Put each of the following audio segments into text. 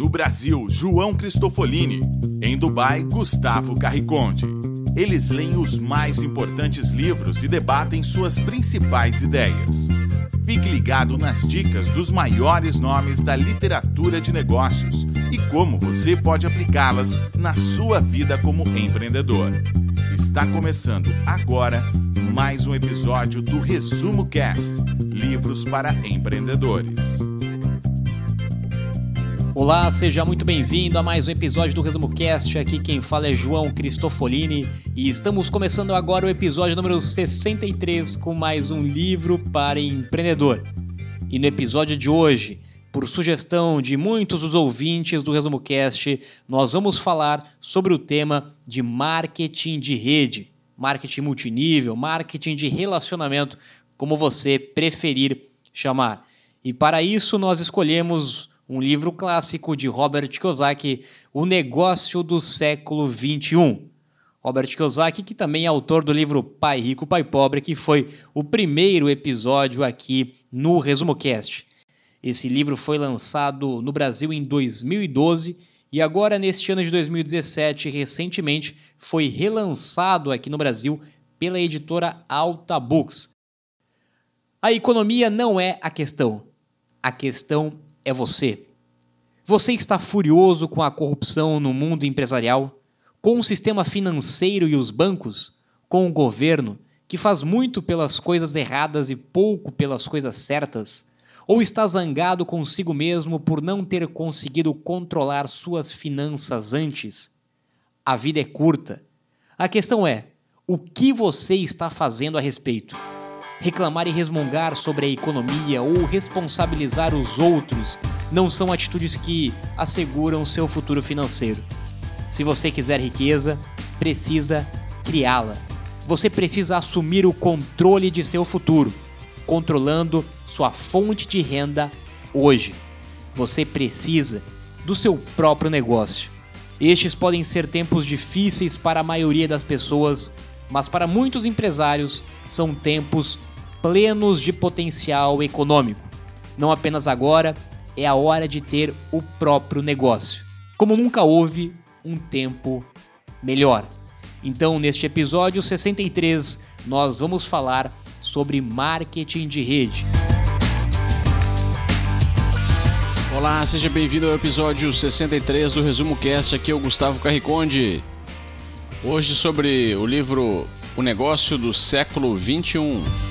No Brasil, João Cristofolini. Em Dubai, Gustavo Carriconde. Eles leem os mais importantes livros e debatem suas principais ideias. Fique ligado nas dicas dos maiores nomes da literatura de negócios e como você pode aplicá-las na sua vida como empreendedor. Está começando agora mais um episódio do Resumo Cast Livros para Empreendedores. Olá, seja muito bem-vindo a mais um episódio do Resumo Cast. Aqui quem fala é João Cristofolini e estamos começando agora o episódio número 63 com mais um livro para empreendedor. E no episódio de hoje, por sugestão de muitos dos ouvintes do Resumo Cast, nós vamos falar sobre o tema de marketing de rede, marketing multinível, marketing de relacionamento, como você preferir chamar. E para isso nós escolhemos um livro clássico de Robert Kiyosaki, O Negócio do Século XXI. Robert Kiyosaki, que também é autor do livro Pai Rico, Pai Pobre, que foi o primeiro episódio aqui no Resumo Cast. Esse livro foi lançado no Brasil em 2012 e agora, neste ano de 2017, recentemente, foi relançado aqui no Brasil pela editora Alta Books. A economia não é a questão. A questão é você. Você está furioso com a corrupção no mundo empresarial, com o sistema financeiro e os bancos, com o governo, que faz muito pelas coisas erradas e pouco pelas coisas certas? Ou está zangado consigo mesmo por não ter conseguido controlar suas finanças antes? A vida é curta. A questão é: o que você está fazendo a respeito? Reclamar e resmungar sobre a economia ou responsabilizar os outros não são atitudes que asseguram seu futuro financeiro. Se você quiser riqueza, precisa criá-la. Você precisa assumir o controle de seu futuro, controlando sua fonte de renda hoje. Você precisa do seu próprio negócio. Estes podem ser tempos difíceis para a maioria das pessoas, mas para muitos empresários são tempos plenos de potencial econômico. Não apenas agora, é a hora de ter o próprio negócio. Como nunca houve um tempo melhor. Então, neste episódio 63, nós vamos falar sobre marketing de rede. Olá, seja bem-vindo ao episódio 63 do Resumo Cast. Aqui é o Gustavo Carriconde. Hoje sobre o livro O Negócio do Século 21.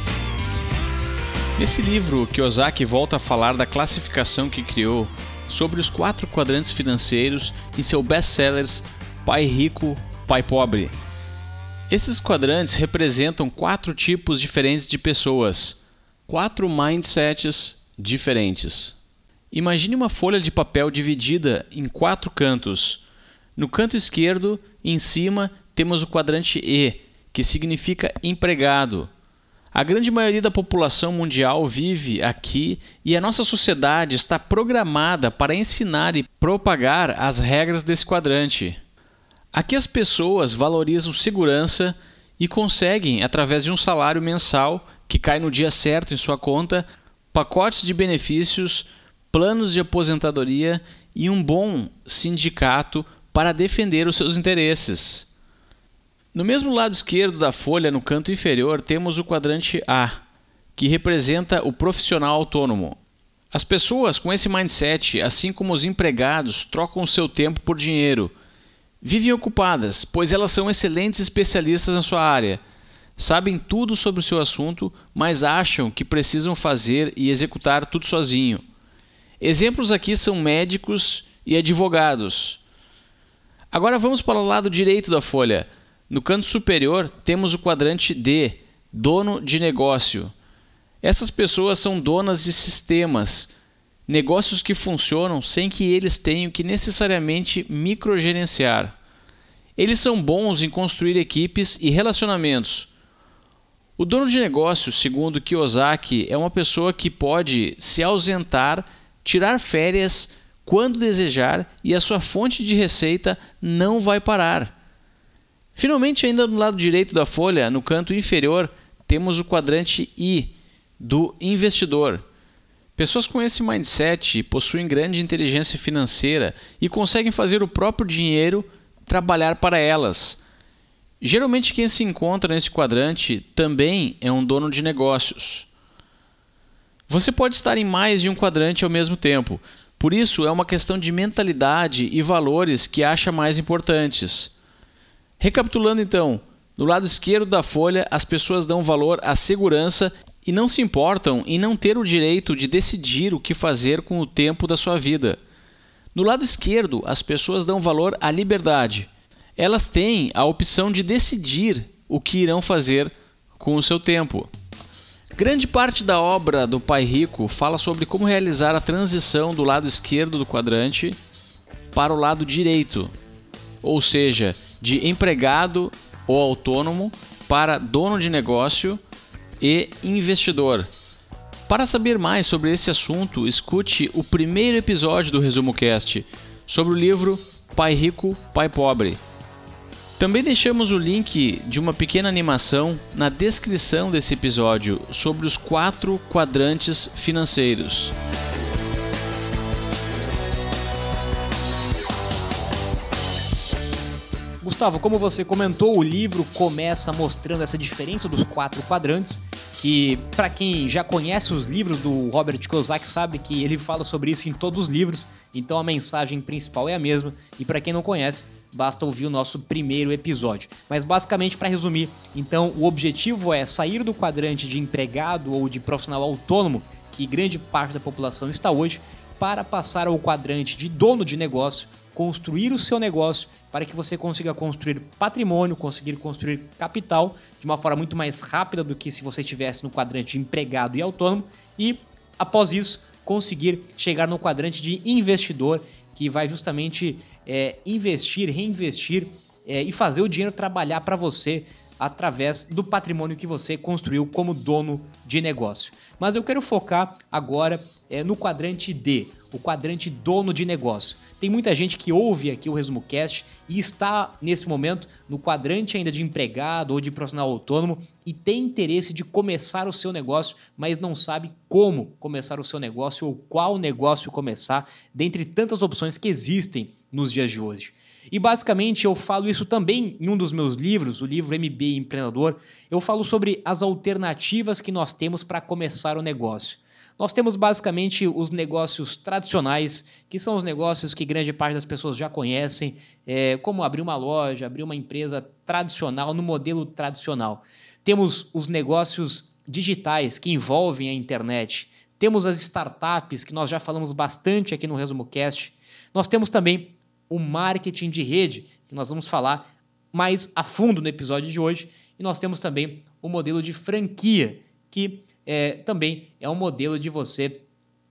Nesse livro, Kiyosaki volta a falar da classificação que criou sobre os quatro quadrantes financeiros em seu best-sellers Pai Rico, Pai Pobre. Esses quadrantes representam quatro tipos diferentes de pessoas, quatro mindsets diferentes. Imagine uma folha de papel dividida em quatro cantos. No canto esquerdo, em cima, temos o quadrante E, que significa empregado. A grande maioria da população mundial vive aqui e a nossa sociedade está programada para ensinar e propagar as regras desse quadrante. Aqui as pessoas valorizam segurança e conseguem, através de um salário mensal que cai no dia certo em sua conta, pacotes de benefícios, planos de aposentadoria e um bom sindicato para defender os seus interesses. No mesmo lado esquerdo da folha, no canto inferior, temos o quadrante A, que representa o profissional autônomo. As pessoas com esse mindset, assim como os empregados, trocam seu tempo por dinheiro. Vivem ocupadas, pois elas são excelentes especialistas na sua área. Sabem tudo sobre o seu assunto, mas acham que precisam fazer e executar tudo sozinho. Exemplos aqui são médicos e advogados. Agora vamos para o lado direito da folha. No canto superior temos o quadrante D, dono de negócio. Essas pessoas são donas de sistemas, negócios que funcionam sem que eles tenham que necessariamente microgerenciar. Eles são bons em construir equipes e relacionamentos. O dono de negócio, segundo Kiyosaki, é uma pessoa que pode se ausentar, tirar férias quando desejar e a sua fonte de receita não vai parar. Finalmente, ainda no lado direito da folha, no canto inferior, temos o quadrante I do investidor. Pessoas com esse mindset possuem grande inteligência financeira e conseguem fazer o próprio dinheiro trabalhar para elas. Geralmente, quem se encontra nesse quadrante também é um dono de negócios. Você pode estar em mais de um quadrante ao mesmo tempo, por isso é uma questão de mentalidade e valores que acha mais importantes. Recapitulando então, no lado esquerdo da folha, as pessoas dão valor à segurança e não se importam em não ter o direito de decidir o que fazer com o tempo da sua vida. No lado esquerdo, as pessoas dão valor à liberdade. Elas têm a opção de decidir o que irão fazer com o seu tempo. Grande parte da obra do Pai Rico fala sobre como realizar a transição do lado esquerdo do quadrante para o lado direito, ou seja, de empregado ou autônomo para dono de negócio e investidor. Para saber mais sobre esse assunto, escute o primeiro episódio do Resumo Cast sobre o livro Pai Rico, Pai Pobre. Também deixamos o link de uma pequena animação na descrição desse episódio sobre os quatro quadrantes financeiros. Gustavo, como você comentou, o livro começa mostrando essa diferença dos quatro quadrantes, que para quem já conhece os livros do Robert Kiyosaki sabe que ele fala sobre isso em todos os livros, então a mensagem principal é a mesma, e para quem não conhece, basta ouvir o nosso primeiro episódio. Mas basicamente, para resumir, então o objetivo é sair do quadrante de empregado ou de profissional autônomo, que grande parte da população está hoje, para passar ao quadrante de dono de negócio, construir o seu negócio para que você consiga construir patrimônio, conseguir construir capital de uma forma muito mais rápida do que se você estivesse no quadrante empregado e autônomo e após isso conseguir chegar no quadrante de investidor que vai justamente é, investir, reinvestir é, e fazer o dinheiro trabalhar para você através do patrimônio que você construiu como dono de negócio. Mas eu quero focar agora é, no quadrante D, o quadrante dono de negócio. Tem muita gente que ouve aqui o Resumo Cast e está nesse momento no quadrante ainda de empregado ou de profissional autônomo e tem interesse de começar o seu negócio, mas não sabe como começar o seu negócio ou qual negócio começar, dentre tantas opções que existem nos dias de hoje. E basicamente eu falo isso também em um dos meus livros, o livro MB Empreendedor. Eu falo sobre as alternativas que nós temos para começar o negócio. Nós temos basicamente os negócios tradicionais, que são os negócios que grande parte das pessoas já conhecem, é, como abrir uma loja, abrir uma empresa tradicional, no modelo tradicional. Temos os negócios digitais que envolvem a internet. Temos as startups, que nós já falamos bastante aqui no Resumo Cast. Nós temos também o marketing de rede, que nós vamos falar mais a fundo no episódio de hoje. E nós temos também o modelo de franquia, que é, também é um modelo de você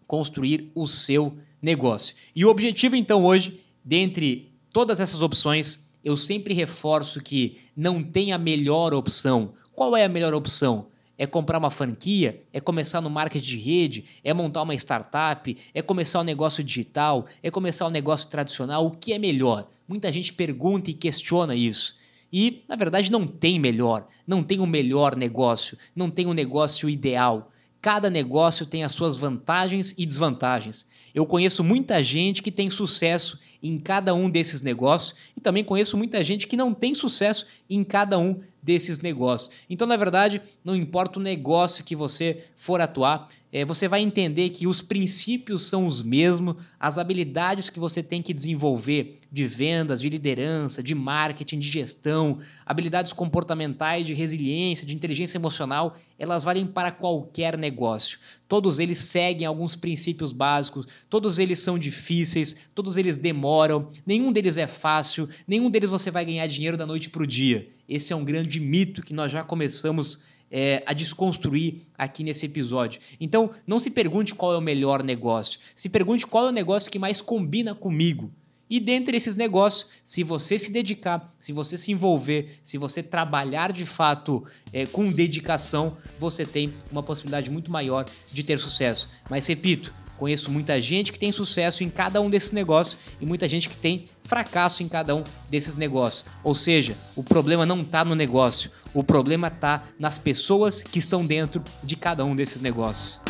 construir o seu negócio. E o objetivo, então, hoje, dentre todas essas opções, eu sempre reforço que não tem a melhor opção. Qual é a melhor opção? É comprar uma franquia? É começar no marketing de rede? É montar uma startup? É começar um negócio digital? É começar um negócio tradicional? O que é melhor? Muita gente pergunta e questiona isso. E, na verdade, não tem melhor, não tem o um melhor negócio, não tem o um negócio ideal. Cada negócio tem as suas vantagens e desvantagens. Eu conheço muita gente que tem sucesso em cada um desses negócios e também conheço muita gente que não tem sucesso em cada um desses negócios. Então, na verdade, não importa o negócio que você for atuar, é, você vai entender que os princípios são os mesmos, as habilidades que você tem que desenvolver de vendas, de liderança, de marketing, de gestão, habilidades comportamentais, de resiliência, de inteligência emocional, elas valem para qualquer negócio. Todos eles seguem alguns princípios básicos, todos eles são difíceis, todos eles demoram, nenhum deles é fácil, nenhum deles você vai ganhar dinheiro da noite para o dia. Esse é um grande mito que nós já começamos é, a desconstruir aqui nesse episódio. Então, não se pergunte qual é o melhor negócio, se pergunte qual é o negócio que mais combina comigo. E dentre esses negócios, se você se dedicar, se você se envolver, se você trabalhar de fato é, com dedicação, você tem uma possibilidade muito maior de ter sucesso. Mas repito, Conheço muita gente que tem sucesso em cada um desses negócios e muita gente que tem fracasso em cada um desses negócios. Ou seja, o problema não está no negócio, o problema está nas pessoas que estão dentro de cada um desses negócios.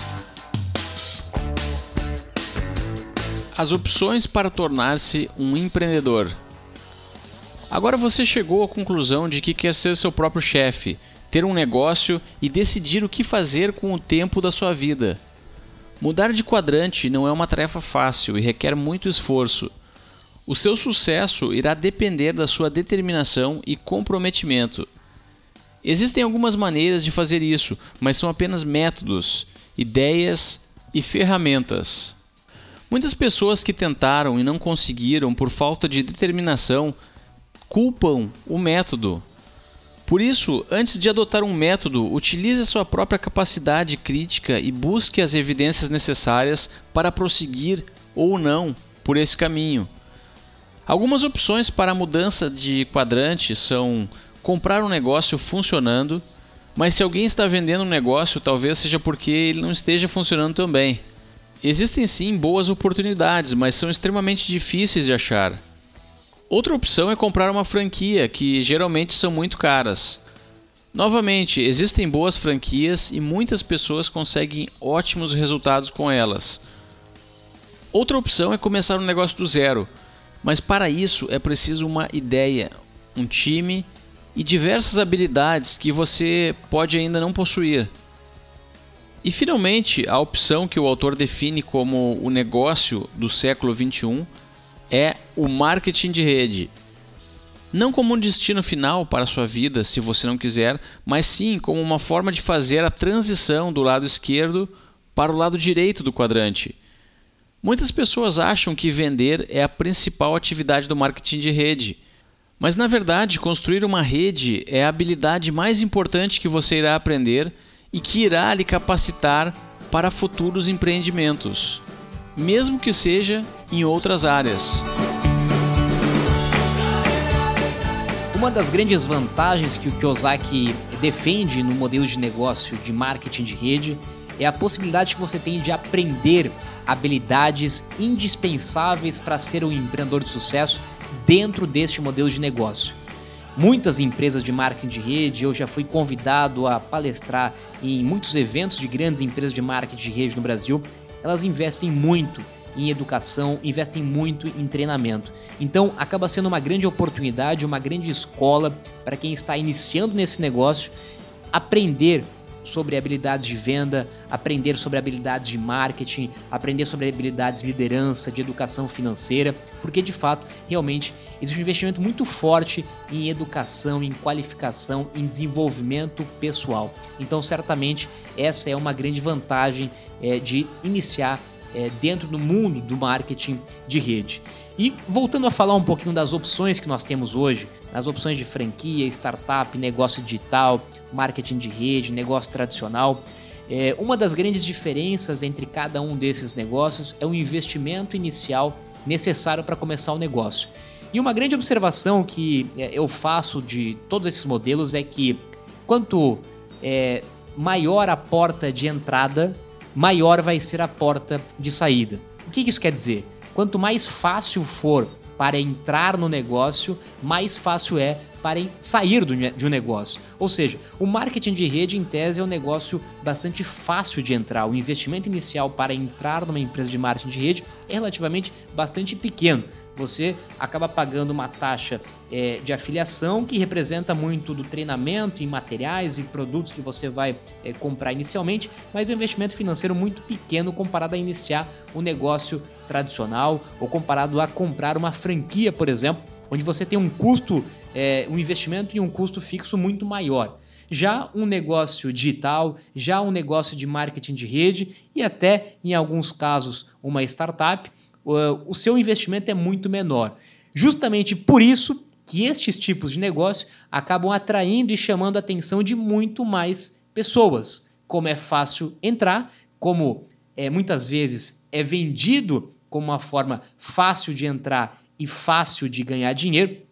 As opções para tornar-se um empreendedor. Agora você chegou à conclusão de que quer ser seu próprio chefe, ter um negócio e decidir o que fazer com o tempo da sua vida. Mudar de quadrante não é uma tarefa fácil e requer muito esforço. O seu sucesso irá depender da sua determinação e comprometimento. Existem algumas maneiras de fazer isso, mas são apenas métodos, ideias e ferramentas. Muitas pessoas que tentaram e não conseguiram por falta de determinação culpam o método. Por isso, antes de adotar um método, utilize a sua própria capacidade crítica e busque as evidências necessárias para prosseguir ou não por esse caminho. Algumas opções para a mudança de quadrante são comprar um negócio funcionando, mas se alguém está vendendo um negócio, talvez seja porque ele não esteja funcionando também. Existem sim boas oportunidades, mas são extremamente difíceis de achar. Outra opção é comprar uma franquia, que geralmente são muito caras. Novamente, existem boas franquias e muitas pessoas conseguem ótimos resultados com elas. Outra opção é começar um negócio do zero, mas para isso é preciso uma ideia, um time e diversas habilidades que você pode ainda não possuir. E finalmente, a opção que o autor define como o negócio do século 21 é o marketing de rede. Não como um destino final para a sua vida, se você não quiser, mas sim como uma forma de fazer a transição do lado esquerdo para o lado direito do quadrante. Muitas pessoas acham que vender é a principal atividade do marketing de rede. Mas na verdade, construir uma rede é a habilidade mais importante que você irá aprender e que irá lhe capacitar para futuros empreendimentos, mesmo que seja em outras áreas. Uma das grandes vantagens que o Kiyosaki defende no modelo de negócio de marketing de rede é a possibilidade que você tem de aprender habilidades indispensáveis para ser um empreendedor de sucesso dentro deste modelo de negócio. Muitas empresas de marketing de rede, eu já fui convidado a palestrar em muitos eventos de grandes empresas de marketing de rede no Brasil, elas investem muito em educação, investem muito em treinamento. Então, acaba sendo uma grande oportunidade, uma grande escola para quem está iniciando nesse negócio aprender sobre habilidades de venda, aprender sobre habilidades de marketing, aprender sobre habilidades de liderança, de educação financeira, porque de fato, realmente, existe um investimento muito forte em educação, em qualificação, em desenvolvimento pessoal. Então, certamente, essa é uma grande vantagem é, de iniciar é, dentro do mundo do marketing de rede. E voltando a falar um pouquinho das opções que nós temos hoje, as opções de franquia, startup, negócio digital, marketing de rede, negócio tradicional, é, uma das grandes diferenças entre cada um desses negócios é o investimento inicial necessário para começar o negócio. E uma grande observação que é, eu faço de todos esses modelos é que quanto é, maior a porta de entrada, maior vai ser a porta de saída. O que isso quer dizer? Quanto mais fácil for para entrar no negócio, mais fácil é para sair de um negócio. Ou seja, o marketing de rede, em tese, é um negócio bastante fácil de entrar. O investimento inicial para entrar numa empresa de marketing de rede é relativamente bastante pequeno você acaba pagando uma taxa é, de afiliação que representa muito do treinamento em materiais e produtos que você vai é, comprar inicialmente, mas um investimento financeiro muito pequeno comparado a iniciar um negócio tradicional ou comparado a comprar uma franquia, por exemplo, onde você tem um custo, é, um investimento e um custo fixo muito maior. Já um negócio digital, já um negócio de marketing de rede e até, em alguns casos, uma startup, o seu investimento é muito menor. Justamente por isso que estes tipos de negócio acabam atraindo e chamando a atenção de muito mais pessoas. Como é fácil entrar, como é, muitas vezes é vendido como uma forma fácil de entrar e fácil de ganhar dinheiro,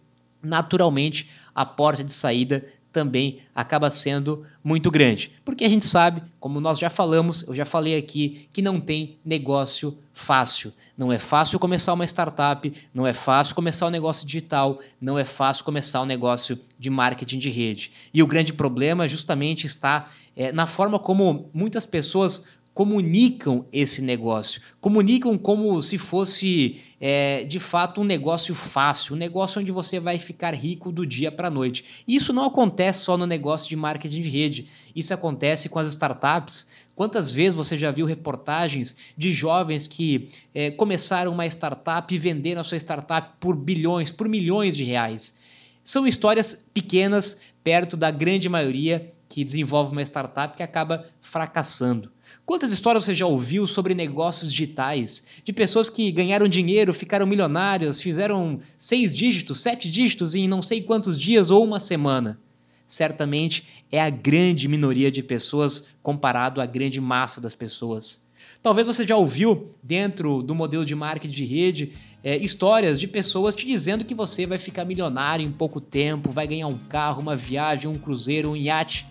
naturalmente a porta de saída também acaba sendo muito grande. Porque a gente sabe, como nós já falamos, eu já falei aqui, que não tem negócio fácil. Não é fácil começar uma startup, não é fácil começar um negócio digital, não é fácil começar um negócio de marketing de rede. E o grande problema justamente está é, na forma como muitas pessoas comunicam esse negócio, comunicam como se fosse é, de fato um negócio fácil, um negócio onde você vai ficar rico do dia para a noite. E isso não acontece só no negócio de marketing de rede, isso acontece com as startups. Quantas vezes você já viu reportagens de jovens que é, começaram uma startup e venderam a sua startup por bilhões, por milhões de reais? São histórias pequenas perto da grande maioria que desenvolve uma startup que acaba fracassando. Quantas histórias você já ouviu sobre negócios digitais? De pessoas que ganharam dinheiro, ficaram milionárias, fizeram seis dígitos, sete dígitos em não sei quantos dias ou uma semana? Certamente é a grande minoria de pessoas comparado à grande massa das pessoas. Talvez você já ouviu, dentro do modelo de marketing de rede, é, histórias de pessoas te dizendo que você vai ficar milionário em pouco tempo, vai ganhar um carro, uma viagem, um cruzeiro, um iate.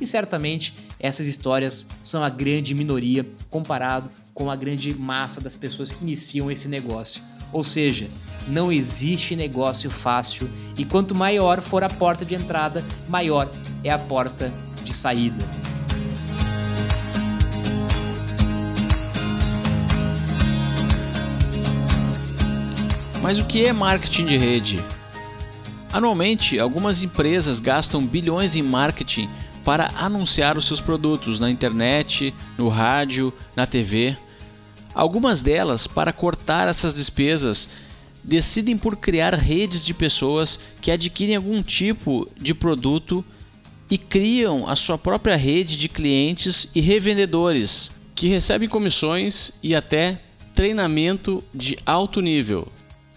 E certamente essas histórias são a grande minoria comparado com a grande massa das pessoas que iniciam esse negócio. Ou seja, não existe negócio fácil e quanto maior for a porta de entrada, maior é a porta de saída. Mas o que é marketing de rede? Anualmente, algumas empresas gastam bilhões em marketing para anunciar os seus produtos na internet, no rádio, na TV. Algumas delas, para cortar essas despesas, decidem por criar redes de pessoas que adquirem algum tipo de produto e criam a sua própria rede de clientes e revendedores que recebem comissões e até treinamento de alto nível.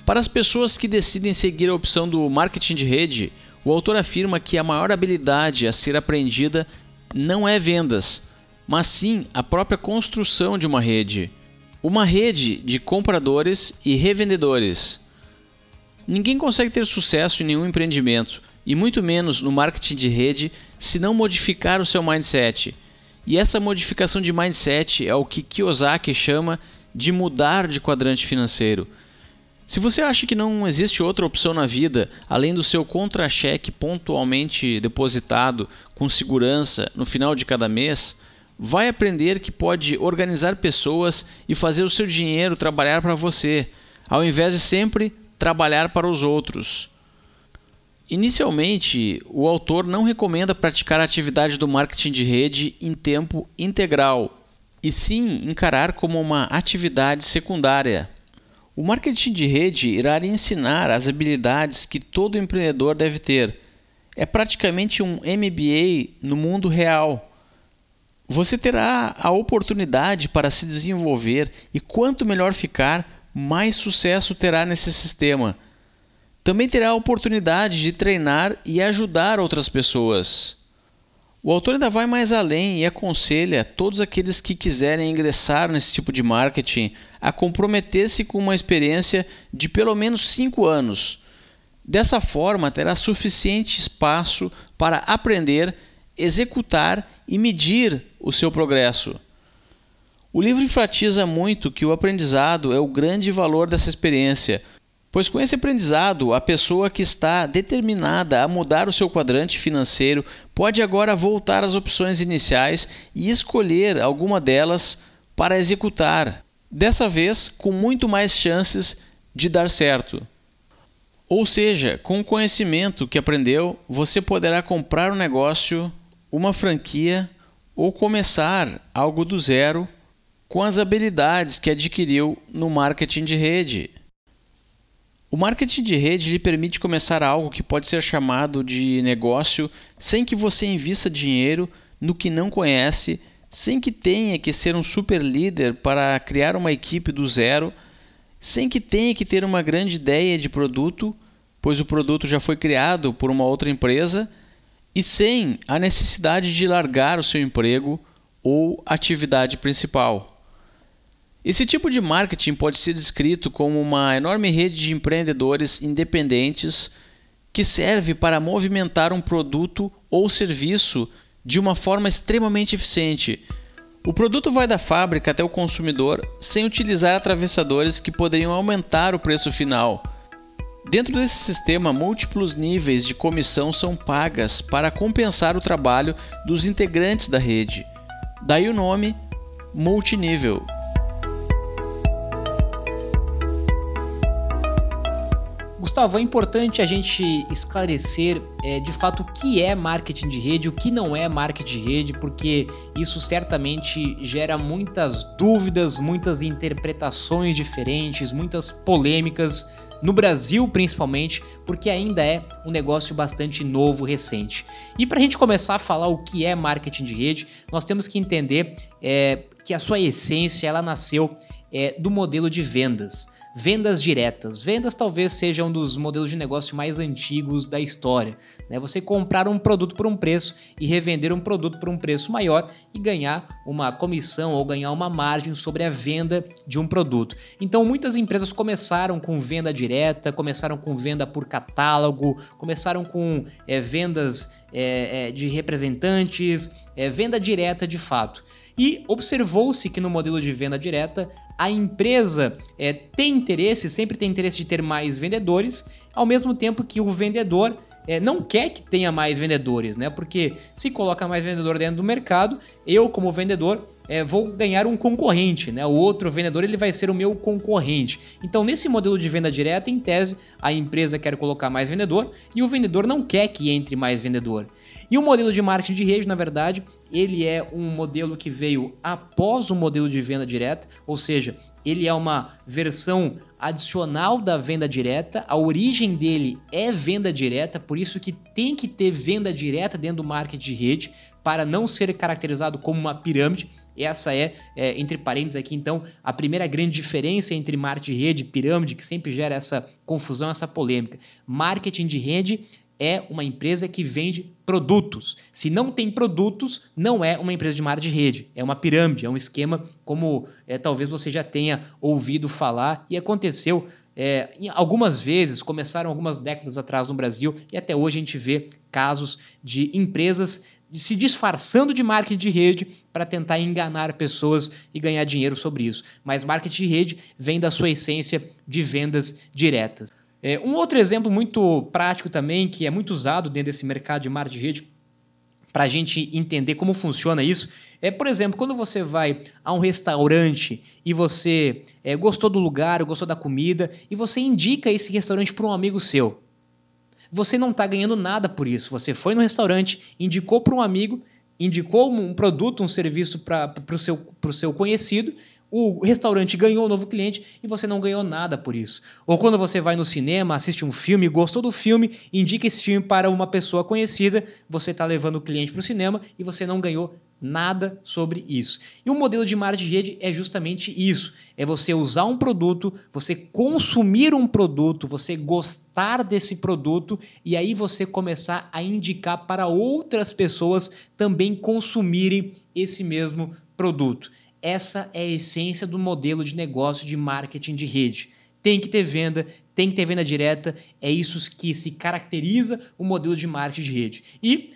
Para as pessoas que decidem seguir a opção do marketing de rede, o autor afirma que a maior habilidade a ser aprendida não é vendas, mas sim a própria construção de uma rede. Uma rede de compradores e revendedores. Ninguém consegue ter sucesso em nenhum empreendimento, e muito menos no marketing de rede, se não modificar o seu mindset. E essa modificação de mindset é o que Kiyosaki chama de mudar de quadrante financeiro. Se você acha que não existe outra opção na vida além do seu contra-cheque pontualmente depositado com segurança no final de cada mês, vai aprender que pode organizar pessoas e fazer o seu dinheiro trabalhar para você, ao invés de sempre trabalhar para os outros. Inicialmente, o autor não recomenda praticar a atividade do marketing de rede em tempo integral, e sim encarar como uma atividade secundária. O marketing de rede irá ensinar as habilidades que todo empreendedor deve ter. É praticamente um MBA no mundo real. Você terá a oportunidade para se desenvolver e quanto melhor ficar, mais sucesso terá nesse sistema. Também terá a oportunidade de treinar e ajudar outras pessoas. O autor ainda vai mais além e aconselha todos aqueles que quiserem ingressar nesse tipo de marketing a comprometer-se com uma experiência de pelo menos 5 anos. Dessa forma, terá suficiente espaço para aprender, executar e medir o seu progresso. O livro enfatiza muito que o aprendizado é o grande valor dessa experiência Pois com esse aprendizado, a pessoa que está determinada a mudar o seu quadrante financeiro pode agora voltar às opções iniciais e escolher alguma delas para executar, dessa vez com muito mais chances de dar certo. Ou seja, com o conhecimento que aprendeu, você poderá comprar um negócio, uma franquia ou começar algo do zero com as habilidades que adquiriu no marketing de rede. O marketing de rede lhe permite começar algo que pode ser chamado de negócio sem que você invista dinheiro no que não conhece, sem que tenha que ser um super líder para criar uma equipe do zero, sem que tenha que ter uma grande ideia de produto, pois o produto já foi criado por uma outra empresa, e sem a necessidade de largar o seu emprego ou atividade principal. Esse tipo de marketing pode ser descrito como uma enorme rede de empreendedores independentes que serve para movimentar um produto ou serviço de uma forma extremamente eficiente. O produto vai da fábrica até o consumidor sem utilizar atravessadores que poderiam aumentar o preço final. Dentro desse sistema, múltiplos níveis de comissão são pagas para compensar o trabalho dos integrantes da rede. Daí o nome multinível. Gustavo, é importante a gente esclarecer é, de fato o que é marketing de rede, o que não é marketing de rede, porque isso certamente gera muitas dúvidas, muitas interpretações diferentes, muitas polêmicas no Brasil principalmente, porque ainda é um negócio bastante novo, recente. E para a gente começar a falar o que é marketing de rede, nós temos que entender é, que a sua essência ela nasceu é, do modelo de vendas. Vendas diretas. Vendas talvez seja um dos modelos de negócio mais antigos da história. Né? Você comprar um produto por um preço e revender um produto por um preço maior e ganhar uma comissão ou ganhar uma margem sobre a venda de um produto. Então muitas empresas começaram com venda direta, começaram com venda por catálogo, começaram com é, vendas é, é, de representantes, venda direta de fato. E observou-se que no modelo de venda direta a empresa é, tem interesse, sempre tem interesse de ter mais vendedores, ao mesmo tempo que o vendedor é, não quer que tenha mais vendedores, né? Porque se coloca mais vendedor dentro do mercado, eu como vendedor é, vou ganhar um concorrente, né? O outro vendedor ele vai ser o meu concorrente. Então, nesse modelo de venda direta, em tese, a empresa quer colocar mais vendedor e o vendedor não quer que entre mais vendedor. E o modelo de marketing de rede, na verdade, ele é um modelo que veio após o modelo de venda direta, ou seja, ele é uma versão adicional da venda direta. A origem dele é venda direta, por isso que tem que ter venda direta dentro do marketing de rede para não ser caracterizado como uma pirâmide. Essa é, é, entre parênteses aqui, então, a primeira grande diferença entre marketing de rede e pirâmide, que sempre gera essa confusão, essa polêmica. Marketing de rede é uma empresa que vende produtos. Se não tem produtos, não é uma empresa de marketing de rede. É uma pirâmide, é um esquema como é, talvez você já tenha ouvido falar e aconteceu é, algumas vezes, começaram algumas décadas atrás no Brasil e até hoje a gente vê casos de empresas se disfarçando de marketing de rede para tentar enganar pessoas e ganhar dinheiro sobre isso. Mas marketing de rede vem da sua essência de vendas diretas. É, um outro exemplo muito prático também, que é muito usado dentro desse mercado de marketing de rede, para a gente entender como funciona isso, é, por exemplo, quando você vai a um restaurante e você é, gostou do lugar, gostou da comida, e você indica esse restaurante para um amigo seu. Você não está ganhando nada por isso. Você foi no restaurante, indicou para um amigo, indicou um produto, um serviço para o seu, seu conhecido, o restaurante ganhou um novo cliente e você não ganhou nada por isso. Ou quando você vai no cinema, assiste um filme, gostou do filme, indica esse filme para uma pessoa conhecida, você está levando o cliente para o cinema e você não ganhou nada sobre isso. E o modelo de marketing de rede é justamente isso: é você usar um produto, você consumir um produto, você gostar desse produto e aí você começar a indicar para outras pessoas também consumirem esse mesmo produto. Essa é a essência do modelo de negócio de marketing de rede. Tem que ter venda, tem que ter venda direta, é isso que se caracteriza o modelo de marketing de rede. E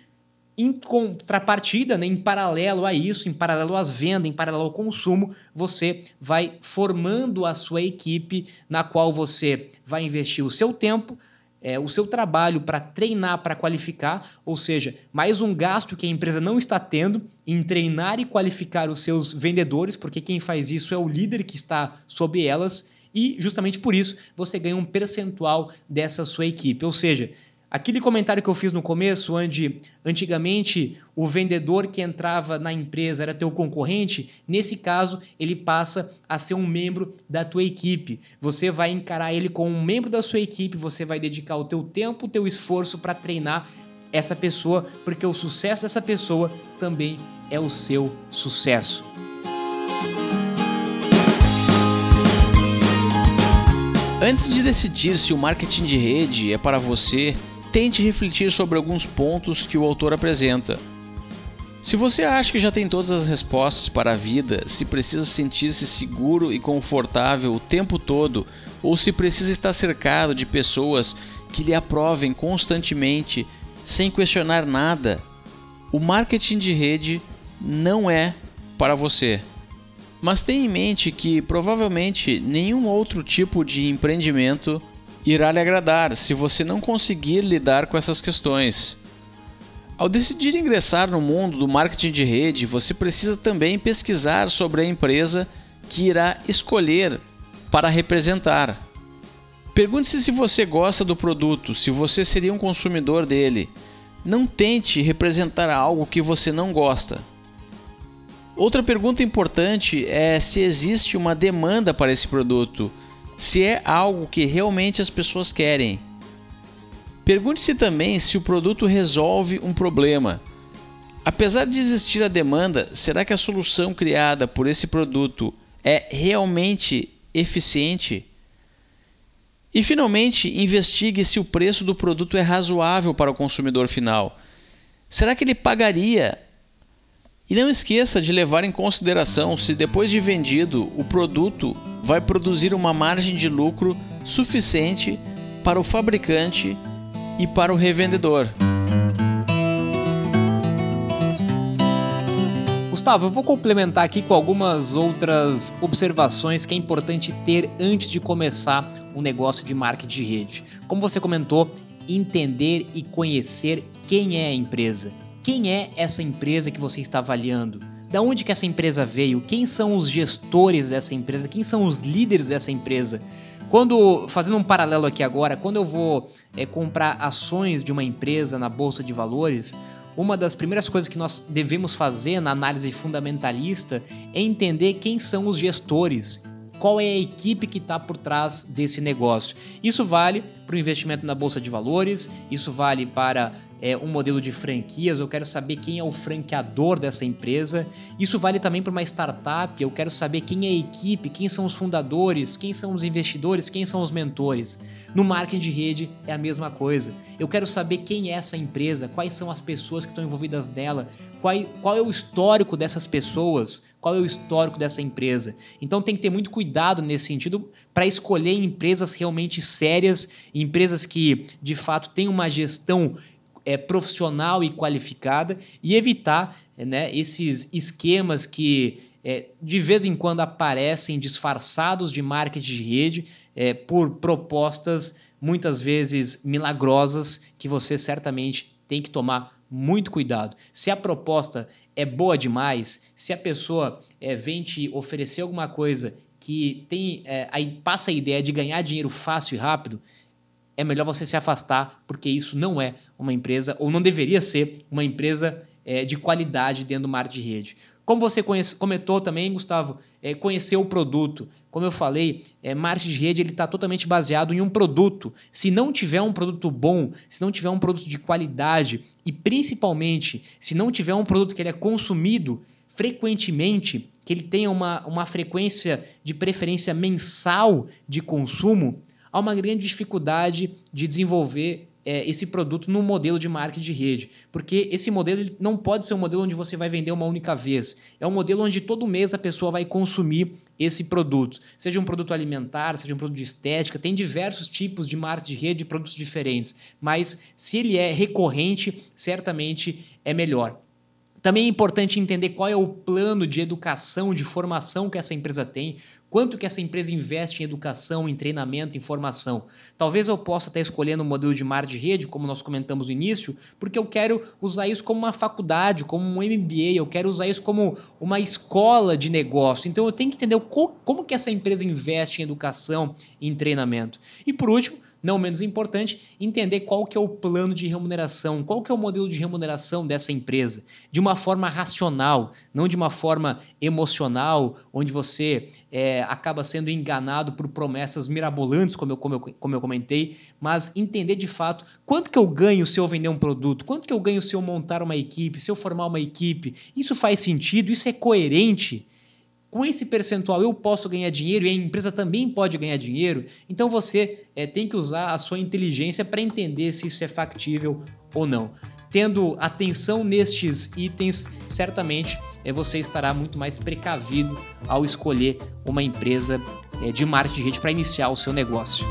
em contrapartida, né, em paralelo a isso, em paralelo às vendas, em paralelo ao consumo, você vai formando a sua equipe, na qual você vai investir o seu tempo, é, o seu trabalho para treinar, para qualificar, ou seja, mais um gasto que a empresa não está tendo em treinar e qualificar os seus vendedores, porque quem faz isso é o líder que está sobre elas, e justamente por isso você ganha um percentual dessa sua equipe. Ou seja, Aquele comentário que eu fiz no começo, onde antigamente o vendedor que entrava na empresa era teu concorrente, nesse caso ele passa a ser um membro da tua equipe. Você vai encarar ele como um membro da sua equipe, você vai dedicar o teu tempo, o teu esforço para treinar essa pessoa, porque o sucesso dessa pessoa também é o seu sucesso. Antes de decidir se o marketing de rede é para você, tente refletir sobre alguns pontos que o autor apresenta. Se você acha que já tem todas as respostas para a vida, se precisa sentir-se seguro e confortável o tempo todo, ou se precisa estar cercado de pessoas que lhe aprovem constantemente, sem questionar nada, o marketing de rede não é para você. Mas tenha em mente que provavelmente nenhum outro tipo de empreendimento irá lhe agradar se você não conseguir lidar com essas questões. Ao decidir ingressar no mundo do marketing de rede, você precisa também pesquisar sobre a empresa que irá escolher para representar. Pergunte-se se você gosta do produto, se você seria um consumidor dele. Não tente representar algo que você não gosta. Outra pergunta importante é se existe uma demanda para esse produto, se é algo que realmente as pessoas querem. Pergunte-se também se o produto resolve um problema. Apesar de existir a demanda, será que a solução criada por esse produto é realmente eficiente? E finalmente, investigue se o preço do produto é razoável para o consumidor final. Será que ele pagaria? E não esqueça de levar em consideração se depois de vendido o produto vai produzir uma margem de lucro suficiente para o fabricante e para o revendedor. Gustavo, eu vou complementar aqui com algumas outras observações que é importante ter antes de começar um negócio de marketing de rede. Como você comentou, entender e conhecer quem é a empresa. Quem é essa empresa que você está avaliando? Da onde que essa empresa veio? Quem são os gestores dessa empresa? Quem são os líderes dessa empresa? Quando, fazendo um paralelo aqui agora, quando eu vou é, comprar ações de uma empresa na bolsa de valores, uma das primeiras coisas que nós devemos fazer na análise fundamentalista é entender quem são os gestores, qual é a equipe que está por trás desse negócio. Isso vale para o investimento na bolsa de valores, isso vale para é, um modelo de franquias, eu quero saber quem é o franqueador dessa empresa. Isso vale também para uma startup, eu quero saber quem é a equipe, quem são os fundadores, quem são os investidores, quem são os mentores. No marketing de rede é a mesma coisa. Eu quero saber quem é essa empresa, quais são as pessoas que estão envolvidas nela, qual, qual é o histórico dessas pessoas, qual é o histórico dessa empresa. Então tem que ter muito cuidado nesse sentido para escolher empresas realmente sérias, empresas que de fato têm uma gestão é, profissional e qualificada e evitar né, esses esquemas que é, de vez em quando aparecem disfarçados de marketing de rede é, por propostas muitas vezes milagrosas que você certamente tem que tomar muito cuidado. Se a proposta é boa demais, se a pessoa é, vem te oferecer alguma coisa que tem é, aí passa a ideia de ganhar dinheiro fácil e rápido, é melhor você se afastar, porque isso não é uma empresa, ou não deveria ser uma empresa é, de qualidade dentro do mar de rede. Como você conhece, comentou também, Gustavo, é, conhecer o produto. Como eu falei, é, marketing de rede está totalmente baseado em um produto. Se não tiver um produto bom, se não tiver um produto de qualidade e principalmente se não tiver um produto que ele é consumido frequentemente, que ele tenha uma, uma frequência de preferência mensal de consumo, há uma grande dificuldade de desenvolver é, esse produto no modelo de marketing de rede, porque esse modelo não pode ser um modelo onde você vai vender uma única vez. É um modelo onde todo mês a pessoa vai consumir esse produto, seja um produto alimentar, seja um produto de estética, tem diversos tipos de marketing de rede, de produtos diferentes, mas se ele é recorrente, certamente é melhor. Também é importante entender qual é o plano de educação, de formação que essa empresa tem, quanto que essa empresa investe em educação, em treinamento, em formação. Talvez eu possa estar escolhendo um modelo de mar de rede, como nós comentamos no início, porque eu quero usar isso como uma faculdade, como um MBA, eu quero usar isso como uma escola de negócio. Então eu tenho que entender como que essa empresa investe em educação, em treinamento. E por último, não menos importante, entender qual que é o plano de remuneração, qual que é o modelo de remuneração dessa empresa, de uma forma racional, não de uma forma emocional, onde você é, acaba sendo enganado por promessas mirabolantes, como eu, como, eu, como eu comentei, mas entender de fato quanto que eu ganho se eu vender um produto, quanto que eu ganho se eu montar uma equipe, se eu formar uma equipe, isso faz sentido, isso é coerente com esse percentual eu posso ganhar dinheiro e a empresa também pode ganhar dinheiro. Então você é, tem que usar a sua inteligência para entender se isso é factível ou não. Tendo atenção nestes itens, certamente é, você estará muito mais precavido ao escolher uma empresa é, de marketing de rede para iniciar o seu negócio.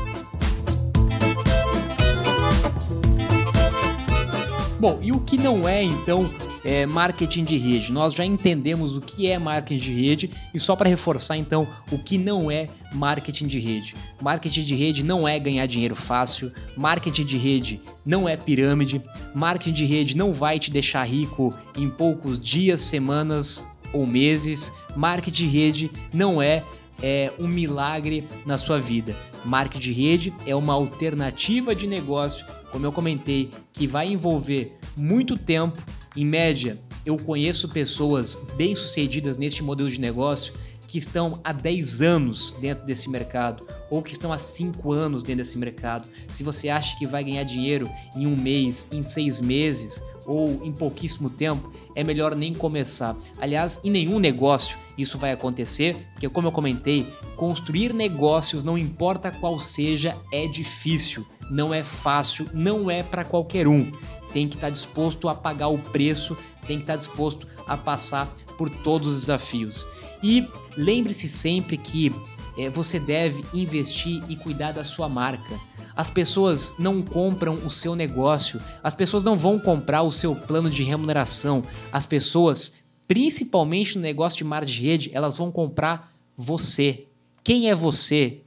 Bom, e o que não é então é, marketing de rede. Nós já entendemos o que é marketing de rede e só para reforçar então o que não é marketing de rede. Marketing de rede não é ganhar dinheiro fácil, marketing de rede não é pirâmide, marketing de rede não vai te deixar rico em poucos dias, semanas ou meses. Marketing de rede não é é um milagre na sua vida. Marketing de rede é uma alternativa de negócio, como eu comentei, que vai envolver muito tempo. Em média, eu conheço pessoas bem-sucedidas neste modelo de negócio que estão há 10 anos dentro desse mercado ou que estão há 5 anos dentro desse mercado. Se você acha que vai ganhar dinheiro em um mês, em seis meses ou em pouquíssimo tempo, é melhor nem começar. Aliás, em nenhum negócio isso vai acontecer, porque como eu comentei, construir negócios, não importa qual seja, é difícil, não é fácil, não é para qualquer um. Tem que estar tá disposto a pagar o preço, tem que estar tá disposto a passar por todos os desafios. E lembre-se sempre que é, você deve investir e cuidar da sua marca. As pessoas não compram o seu negócio, as pessoas não vão comprar o seu plano de remuneração, as pessoas principalmente no negócio de marketing de rede, elas vão comprar você. Quem é você?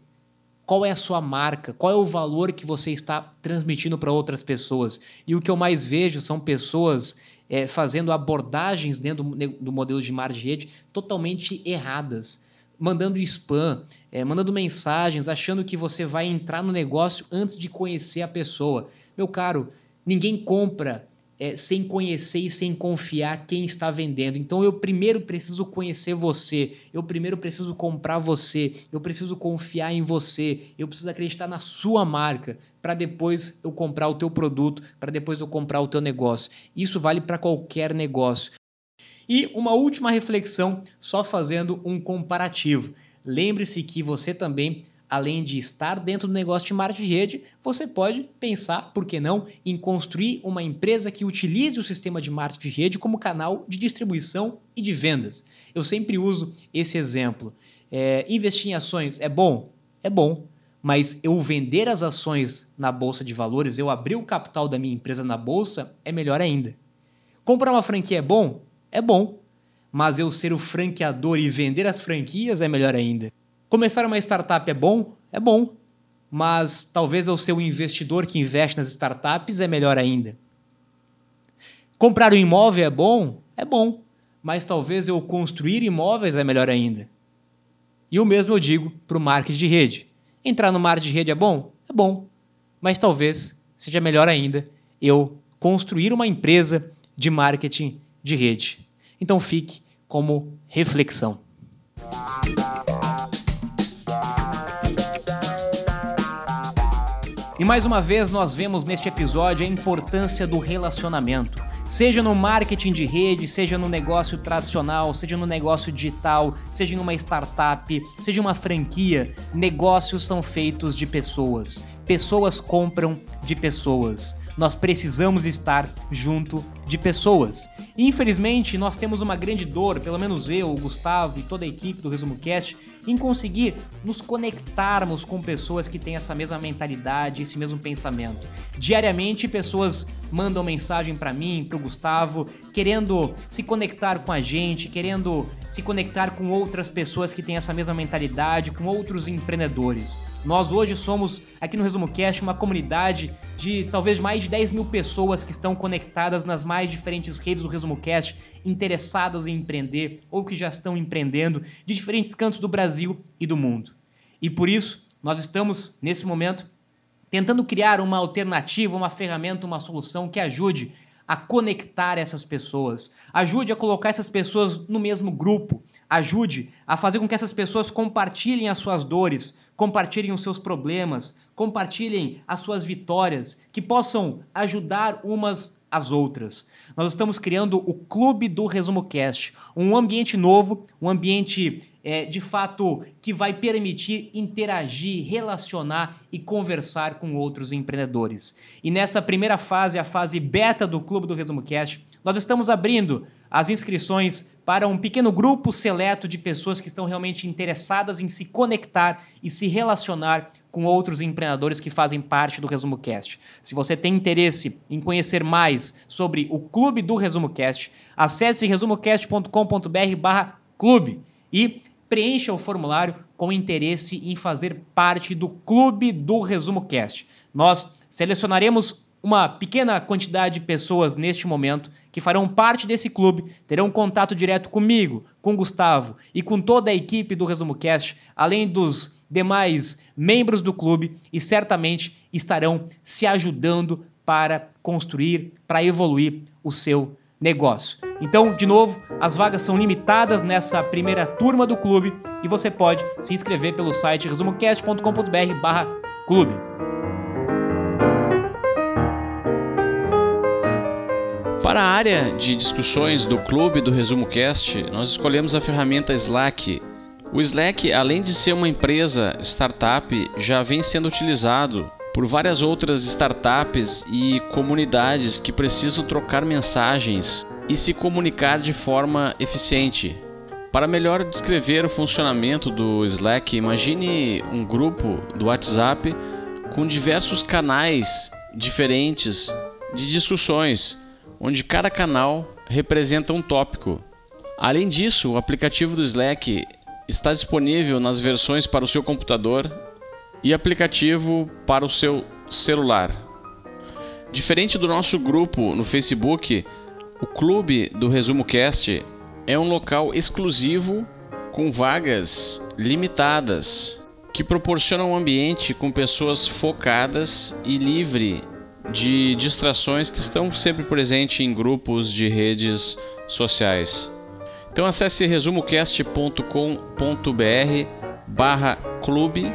Qual é a sua marca? Qual é o valor que você está transmitindo para outras pessoas? E o que eu mais vejo são pessoas é, fazendo abordagens dentro do, do modelo de de rede totalmente erradas mandando spam, é, mandando mensagens, achando que você vai entrar no negócio antes de conhecer a pessoa. Meu caro, ninguém compra é, sem conhecer e sem confiar quem está vendendo. Então eu primeiro preciso conhecer você, eu primeiro preciso comprar você, eu preciso confiar em você, eu preciso acreditar na sua marca para depois eu comprar o teu produto, para depois eu comprar o teu negócio. Isso vale para qualquer negócio. E uma última reflexão, só fazendo um comparativo. Lembre-se que você também além de estar dentro do negócio de marketing de rede, você pode pensar, por que não, em construir uma empresa que utilize o sistema de marketing de rede como canal de distribuição e de vendas. Eu sempre uso esse exemplo. É, investir em ações é bom? É bom. Mas eu vender as ações na bolsa de valores, eu abrir o capital da minha empresa na bolsa, é melhor ainda. Comprar uma franquia é bom? É bom. Mas eu ser o franqueador e vender as franquias é melhor ainda. Começar uma startup é bom? É bom. Mas talvez eu ser investidor que investe nas startups é melhor ainda. Comprar um imóvel é bom? É bom. Mas talvez eu construir imóveis é melhor ainda. E o mesmo eu digo para o marketing de rede. Entrar no marketing de rede é bom? É bom. Mas talvez seja melhor ainda eu construir uma empresa de marketing de rede. Então fique como reflexão. E mais uma vez nós vemos neste episódio a importância do relacionamento. Seja no marketing de rede, seja no negócio tradicional, seja no negócio digital, seja em uma startup, seja uma franquia, negócios são feitos de pessoas. Pessoas compram de pessoas. Nós precisamos estar junto de pessoas. E, infelizmente, nós temos uma grande dor, pelo menos eu, o Gustavo e toda a equipe do Resumo Cast, em conseguir nos conectarmos com pessoas que têm essa mesma mentalidade, esse mesmo pensamento. Diariamente, pessoas mandam mensagem para mim, para o Gustavo, querendo se conectar com a gente, querendo se conectar com outras pessoas que têm essa mesma mentalidade, com outros empreendedores. Nós hoje somos, aqui no Resumo Cast, uma comunidade de talvez mais de 10 mil pessoas que estão conectadas nas mais diferentes redes do Resumo Cast, interessadas em empreender ou que já estão empreendendo de diferentes cantos do Brasil e do mundo. E por isso, nós estamos, nesse momento, tentando criar uma alternativa, uma ferramenta, uma solução que ajude a conectar essas pessoas, ajude a colocar essas pessoas no mesmo grupo, ajude a fazer com que essas pessoas compartilhem as suas dores, compartilhem os seus problemas, compartilhem as suas vitórias, que possam ajudar umas às outras. Nós estamos criando o Clube do Resumo Cast, um ambiente novo, um ambiente é, de fato que vai permitir interagir, relacionar e conversar com outros empreendedores. E nessa primeira fase, a fase beta do Clube do Resumo Cast, nós estamos abrindo as inscrições para um pequeno grupo seleto de pessoas que estão realmente interessadas em se conectar e se relacionar com outros empreendedores que fazem parte do Resumo Cast. Se você tem interesse em conhecer mais sobre o clube do Resumo Cast, acesse resumocast.com.br/clube e preencha o formulário com interesse em fazer parte do clube do Resumo Cast. Nós selecionaremos uma pequena quantidade de pessoas neste momento que farão parte desse clube, terão contato direto comigo, com Gustavo e com toda a equipe do Resumo Cast, além dos demais membros do clube e certamente estarão se ajudando para construir, para evoluir o seu negócio. Então, de novo, as vagas são limitadas nessa primeira turma do clube e você pode se inscrever pelo site resumocast.com.br/clube. Para a área de discussões do clube do Resumo Cast, nós escolhemos a ferramenta Slack. O Slack, além de ser uma empresa startup, já vem sendo utilizado por várias outras startups e comunidades que precisam trocar mensagens e se comunicar de forma eficiente. Para melhor descrever o funcionamento do Slack, imagine um grupo do WhatsApp com diversos canais diferentes de discussões onde cada canal representa um tópico. Além disso, o aplicativo do Slack está disponível nas versões para o seu computador e aplicativo para o seu celular. Diferente do nosso grupo no Facebook, o clube do Resumo Cast é um local exclusivo com vagas limitadas que proporciona um ambiente com pessoas focadas e livre de distrações que estão sempre presentes em grupos de redes sociais. Então acesse resumocast.com.br barra clube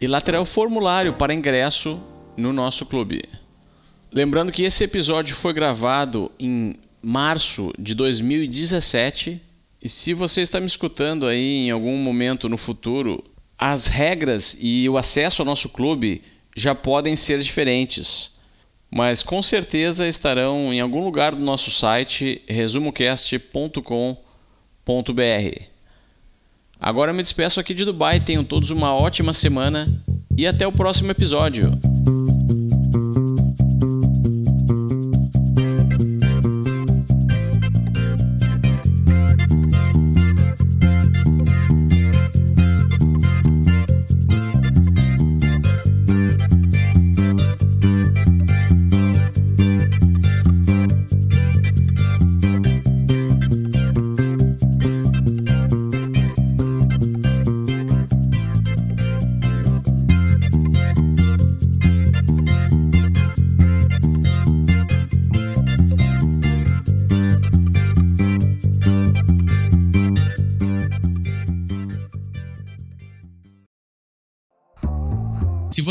e lá terá o formulário para ingresso no nosso clube. Lembrando que esse episódio foi gravado em março de 2017 e se você está me escutando aí em algum momento no futuro, as regras e o acesso ao nosso clube já podem ser diferentes mas com certeza estarão em algum lugar do nosso site resumocast.com.br. Agora me despeço aqui de Dubai, tenham todos uma ótima semana e até o próximo episódio.